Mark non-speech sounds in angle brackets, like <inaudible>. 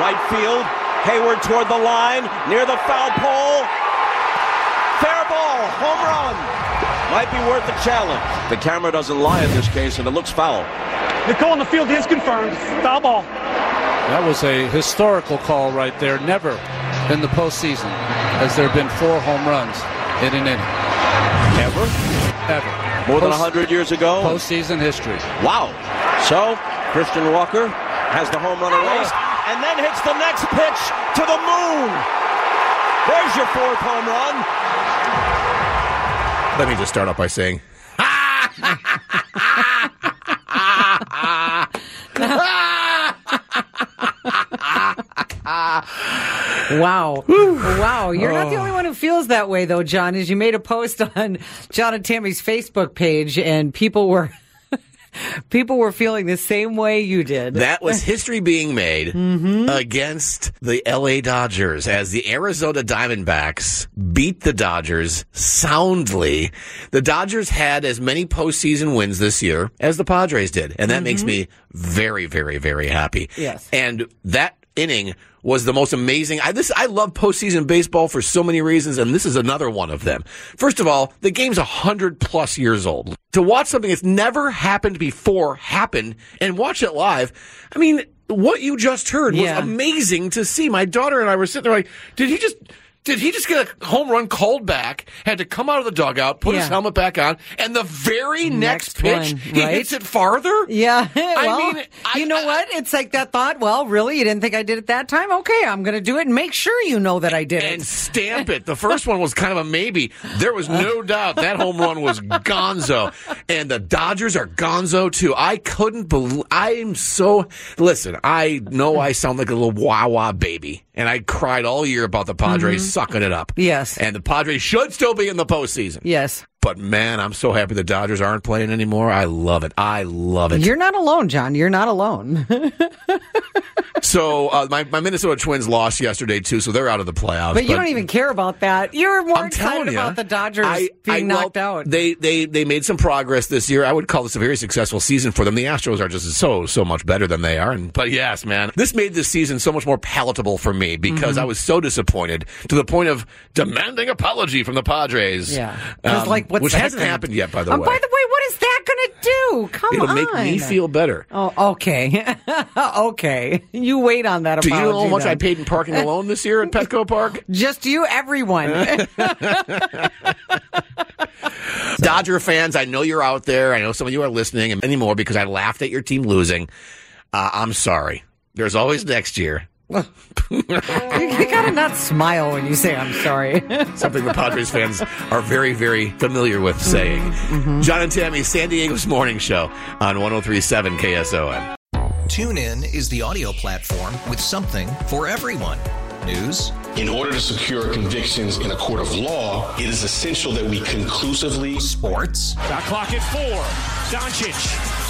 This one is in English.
Right field. Hayward toward the line. Near the foul pole. Fair ball. Home run. Might be worth a challenge. The camera doesn't lie in this case, and it looks foul. The call on the field is confirmed. Foul ball. That was a historical call right there. Never in the postseason has there been four home runs in an inning. Ever? Ever. More than Post- 100 years ago? Postseason history. Wow. So, Christian Walker has the home run erased and then hits the next pitch to the moon. There's your fourth home run. Let me just start off by saying, <laughs> Wow. wow. You're not the only one who feels that way, though, John, as you made a post <laughs> on John and Tammy's Facebook page, and people were. People were feeling the same way you did. that was history being made mm-hmm. against the LA Dodgers as the Arizona Diamondbacks beat the Dodgers soundly. The Dodgers had as many postseason wins this year as the Padres did, and that makes mm-hmm. me very, very, very happy. Yes. And that inning was the most amazing. I this I love postseason baseball for so many reasons, and this is another one of them. First of all, the game's a hundred plus years old. To watch something that's never happened before happen and watch it live, I mean, what you just heard was amazing to see. My daughter and I were sitting there like, did he just did he just get a home run called back? Had to come out of the dugout, put his helmet back on, and the very next, Next pitch, one, he right? hits it farther. Yeah. <laughs> well, mean, I- you know what? It's like that thought. Well, really? You didn't think I did it that time? Okay, I'm going to do it and make sure you know that I did and it. And stamp it. The first one was kind of a maybe. There was no <laughs> doubt that home run was gonzo. And the Dodgers are gonzo too. I couldn't believe, I'm so, listen, I know I sound like a little wah wah baby. And I cried all year about the Padres sucking it up. Mm-hmm. Yes. And the Padres should still be in the postseason. Yes. But man, I'm so happy the Dodgers aren't playing anymore. I love it. I love it. You're not alone, John. You're not alone. <laughs> so uh, my, my Minnesota Twins lost yesterday too, so they're out of the playoffs. but you don't even care about that. You're more I'm excited ya, about the Dodgers I- being I- well, knocked out. They they they made some progress this year. I would call this a very successful season for them. The Astros are just so so much better than they are. And but yes, man, this made this season so much more palatable for me because Mm-hmm. I was so disappointed to the point of demanding apology from the Padres. yeah. Um, like, what's which hasn't gonna- happened yet, by the Oh, way. By the way, what is that going to do? Come It'll on. make me feel better. Oh, okay. <laughs> okay. You wait on that Do you know how much then. I paid in parking alone this year at <laughs> Petco Park? Just you, everyone. <laughs> Dodger fans, I know you're out there. I know some of you are listening and anymore because I laughed at your team losing. Uh, I'm sorry. There's always next year. You gotta not smile when you say I'm sorry. <laughs> Something the Padres fans are very, very familiar with saying. Mm-hmm. John and Tammy, San Diego's morning show on 1037 KSON. TuneIn is the audio platform with something for everyone. News. In order to secure convictions in a court of law, it is essential that we conclusively. Sports. Shot clock at four. Doncic.